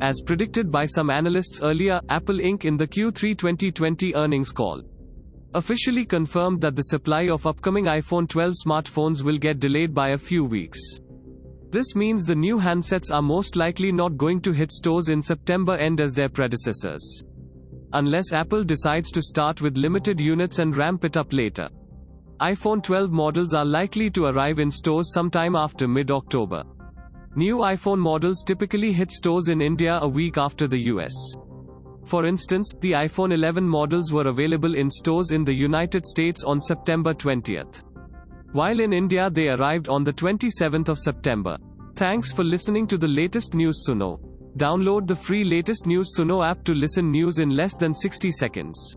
as predicted by some analysts earlier, Apple Inc. in the Q3 2020 earnings call officially confirmed that the supply of upcoming iPhone 12 smartphones will get delayed by a few weeks. This means the new handsets are most likely not going to hit stores in September end as their predecessors. Unless Apple decides to start with limited units and ramp it up later. iPhone 12 models are likely to arrive in stores sometime after mid October. New iPhone models typically hit stores in India a week after the US. For instance, the iPhone 11 models were available in stores in the United States on September 20th. While in India they arrived on the 27th of September. Thanks for listening to the latest news Suno. Download the free latest news Suno app to listen news in less than 60 seconds.